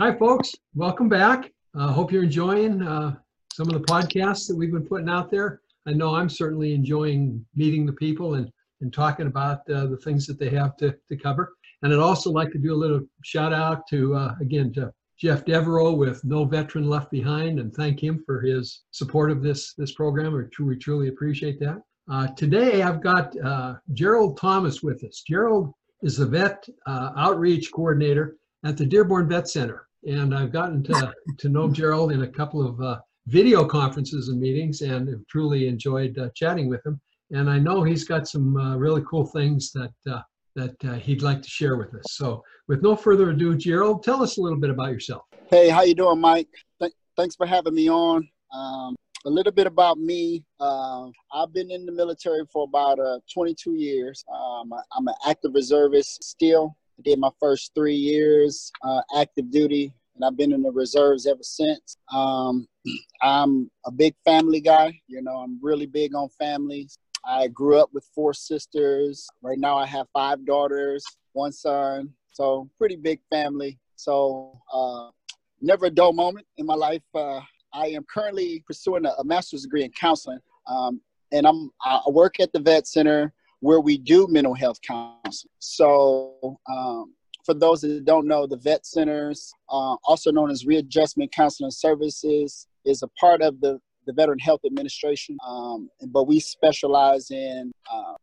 Hi, folks. Welcome back. I uh, hope you're enjoying uh, some of the podcasts that we've been putting out there. I know I'm certainly enjoying meeting the people and, and talking about uh, the things that they have to, to cover. And I'd also like to do a little shout out to, uh, again, to Jeff Devereaux with No Veteran Left Behind and thank him for his support of this, this program. We truly, truly appreciate that. Uh, today I've got uh, Gerald Thomas with us. Gerald is the vet outreach coordinator at the Dearborn Vet Center. And I've gotten to, to know Gerald in a couple of uh, video conferences and meetings and have truly enjoyed uh, chatting with him. And I know he's got some uh, really cool things that uh, that uh, he'd like to share with us. So with no further ado, Gerald, tell us a little bit about yourself. Hey, how you doing, Mike? Th- thanks for having me on. Um, a little bit about me. Uh, I've been in the military for about uh, 22 years. Um, I, am an active reservist still. I did my first three years uh, active duty, and I've been in the reserves ever since. Um, I'm a big family guy. You know, I'm really big on families. I grew up with four sisters. Right now, I have five daughters, one son. So, pretty big family. So, uh, never a dull moment in my life. Uh, I am currently pursuing a, a master's degree in counseling, um, and I'm I work at the vet center where we do mental health counseling. So, um, for those that don't know, the vet centers, uh, also known as readjustment counseling services, is a part of the the Veteran Health Administration, um, but we specialize in uh,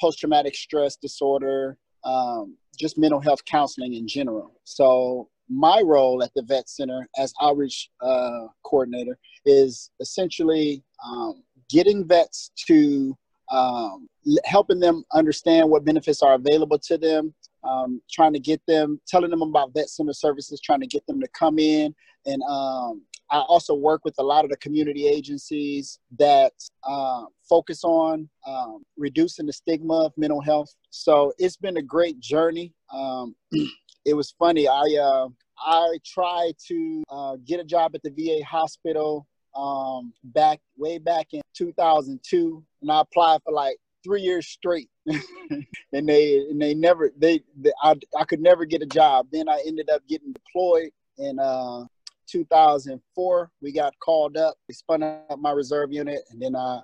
post-traumatic stress disorder, um, just mental health counseling in general. So my role at the Vet Center as outreach uh, coordinator is essentially um, getting vets to um, helping them understand what benefits are available to them, um, trying to get them, telling them about vet center services, trying to get them to come in and um, I also work with a lot of the community agencies that uh, focus on um, reducing the stigma of mental health. So it's been a great journey. Um, it was funny. I uh, I tried to uh, get a job at the VA hospital um, back way back in 2002, and I applied for like three years straight, and they and they never they, they I, I could never get a job. Then I ended up getting deployed and uh, 2004, we got called up. We spun up my reserve unit, and then uh,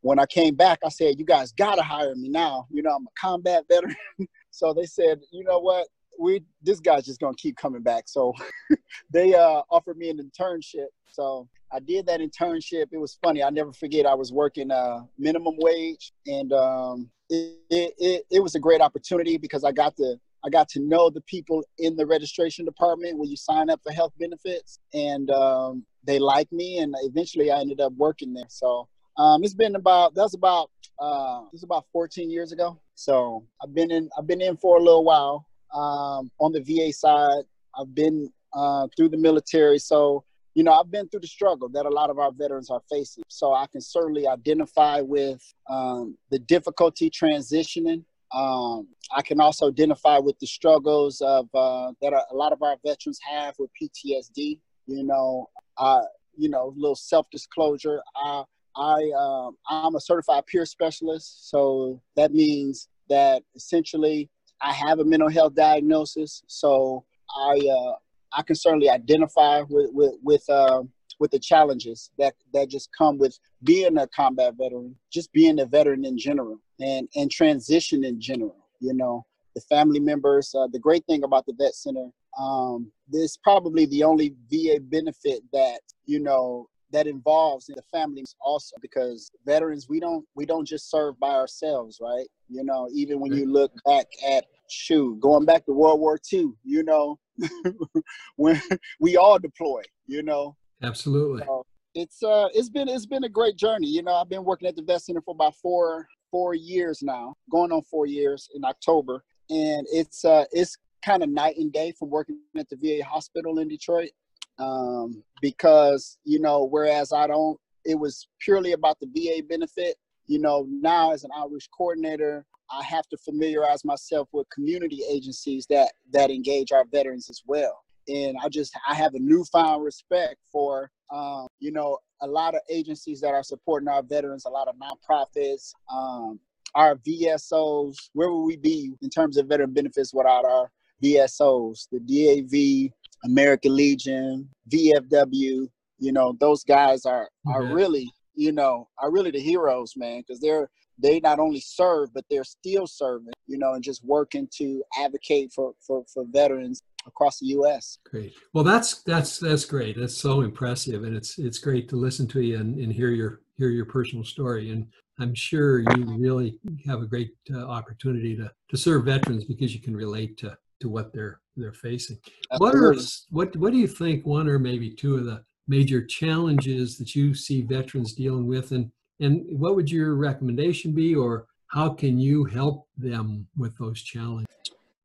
when I came back, I said, "You guys gotta hire me now. You know, I'm a combat veteran." so they said, "You know what? We this guy's just gonna keep coming back." So they uh, offered me an internship. So I did that internship. It was funny. I never forget. I was working uh, minimum wage, and um, it, it, it was a great opportunity because I got to I got to know the people in the registration department when you sign up for health benefits, and um, they liked me, and eventually I ended up working there. So um, it's been about that's about uh, it's about 14 years ago. So I've been in I've been in for a little while um, on the VA side. I've been uh, through the military, so you know I've been through the struggle that a lot of our veterans are facing. So I can certainly identify with um, the difficulty transitioning um, I can also identify with the struggles of uh, that a lot of our veterans have with PTSD. You know, uh, you know, a little self-disclosure. I, I, um, I'm a certified peer specialist, so that means that essentially I have a mental health diagnosis. So I, uh, I can certainly identify with with with, uh, with the challenges that that just come with being a combat veteran, just being a veteran in general, and and transition in general. You know, the family members. Uh, the great thing about the vet center, um, this probably the only VA benefit that you know that involves the families also because veterans we don't we don't just serve by ourselves right you know even when you look back at shoot going back to world war ii you know when we all deployed you know Absolutely. So it's uh it's been it's been a great journey. You know, I've been working at the vet center for about four four years now, going on four years in October, and it's uh it's kind of night and day from working at the VA hospital in Detroit. Um, because you know, whereas I don't, it was purely about the VA benefit. You know, now as an outreach coordinator, I have to familiarize myself with community agencies that that engage our veterans as well and I just I have a newfound respect for um, you know a lot of agencies that are supporting our veterans, a lot of nonprofits, um, our VSOs. Where would we be in terms of veteran benefits without our VSOs, the DAV, American Legion, VFW. You know, those guys are are Okay. really you know are really the heroes, man, because they're they not only serve but they're still serving. You know, and just working to advocate for for for veterans across the U.S. Great. Well, that's that's that's great. That's so impressive, and it's it's great to listen to you and, and hear your hear your personal story. And I'm sure you really have a great uh, opportunity to to serve veterans because you can relate to to what they're they're facing. What are what what do you think one or maybe two of the major challenges that you see veterans dealing with, and and what would your recommendation be, or how can you help them with those challenges?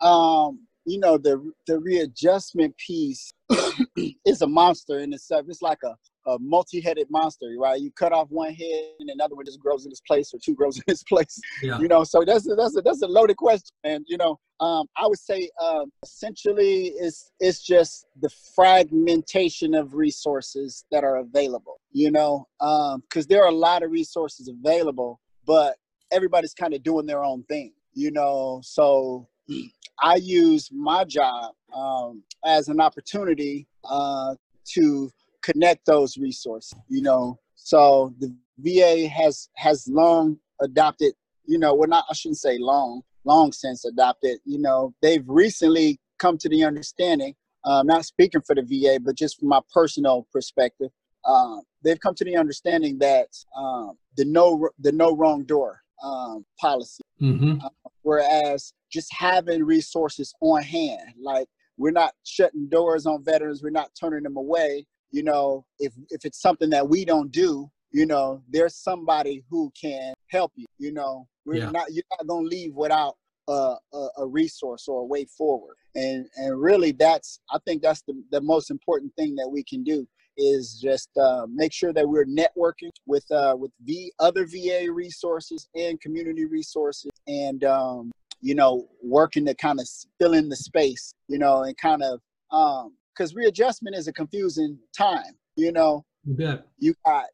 um, you know, the the readjustment piece is a monster in itself. It's like a, a multi-headed monster, right? You cut off one head and another one just grows in its place, or two grows in its place. Yeah. You know, so that's a, that's a, that's a loaded question, and you know, um, I would say um, essentially it's it's just the fragmentation of resources that are available. You know, because there are a lot of resources available, but everybody's kind of doing their own thing. You know, so I use my job um, as an opportunity uh, to connect those resources. You know, so the VA has has long adopted. You know, well, not I shouldn't say long, long since adopted. You know, they've recently come to the understanding. Um, not speaking for the VA, but just from my personal perspective, um, they've come to the understanding that um, the no the no wrong door um, policy hmm whereas just having resources on hand like we're not shutting doors on veterans we're not turning them away you know if if it's something that we don't do you know there's somebody who can help you you know we're Yeah. not you're not to leave without a, a, a resource or a way forward and and really that's i think that's the, the most important thing that we can do is just uh, make sure that we're networking with uh, with the other va resources and community resources and um, you know working to kind of fill in the space you know and kind of because readjustment is a confusing time you know You bet. you got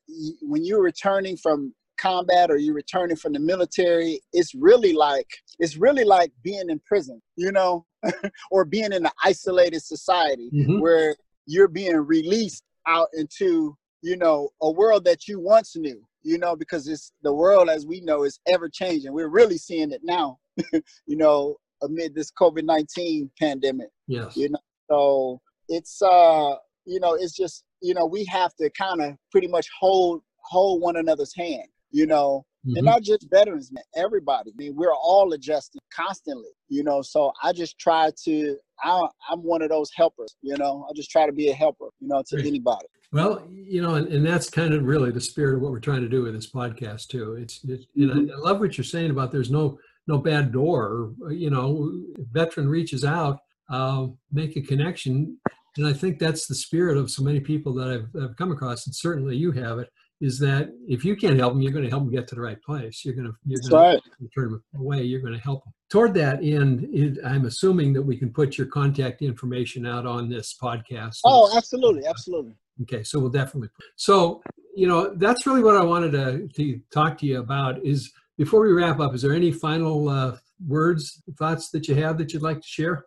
when you're returning from combat or you're returning from the military it's really like it's really like being in prison you know or being in an isolated society Mhm. where you're being released out into you know a world that you once knew you know because it's the world as we know is ever changing we're really seeing it now you know amid this covid-19 pandemic Yes. you know so it's uh you know it's just you know we have to kind of pretty much hold hold one another's hand you know Mhm. and not just veterans man everybody i mean we're all adjusting constantly you know so i just try to I, i'm one of those helpers you know i just try to be a helper you know to Great. anybody Well, you know, and, and that's kind of really the spirit of what we're trying to do with this podcast too. It's, it's and I, I love what you're saying about there's no no bad door. You know, veteran reaches out, uh, make a connection, and I think that's the spirit of so many people that I've, I've come across, and certainly you have it. Is that if you can't help them, you're going to help them get to the right place. You're going to you're that's going right to turn them away. You're going to help them. Toward that end, it, I'm assuming that we can put your contact information out on this podcast. oh absolutely absolutely Okay, so we'll definitely. So, you know, that's really what I wanted to, to talk to you about. Is before we wrap up, is there any final uh, words, thoughts that you have that you'd like to share?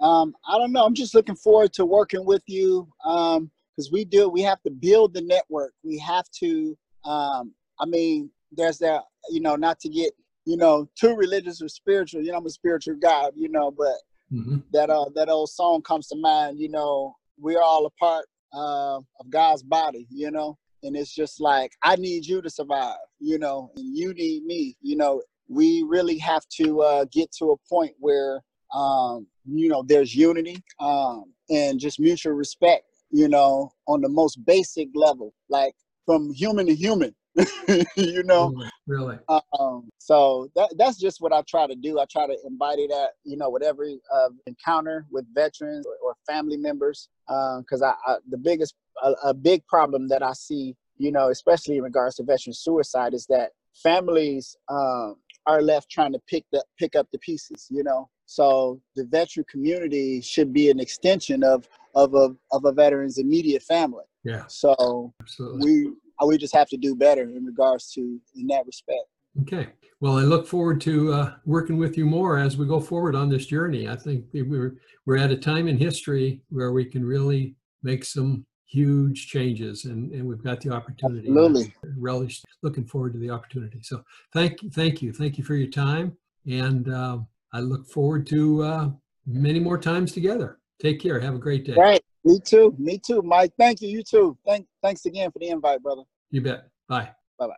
Um, I don't know. I'm just looking forward to working with you because we do. We have to build the network. We have to. Um, I mean, there's that. You know, not to get you know too religious or spiritual. You know, I'm a spiritual guy. You know, but hmm that uh that old song comes to mind. You know, we're all a part uh, of God's body. You know, and it's just like I need you to survive. You know, and you need me. You know, we really have to uh, get to a point where um, you know there's unity um, and just mutual respect. You know, on the most basic level, like from human to human. you know, Really, really. um, so that that's just what I try to do. I try to embody that, you know, with every uh, encounter with veterans or, or family members, because I, I the biggest a, a big problem that I see, you know, especially in regards to veteran suicide, is that families um, are left trying to pick the pick up the pieces, you know. So the veteran community should be an extension of of a of a veteran's immediate family. Yeah, So absolutely. we we just have to do better in regards to in that respect. Okay. Well, I look forward to uh, working with you more as we go forward on this journey. I think we're we're at a time in history where we can really make some huge changes, and, and we've got the opportunity. Absolutely. Relish, looking forward to the opportunity. So, thank you, thank you, thank you for your time, and uh, I look forward to uh, many more times together. Take care. Have a great day. Right. Me too. Me too, Mike. Thank you. You too. Thank, thanks again for the invite, brother. You bet. Bye. Bye-bye.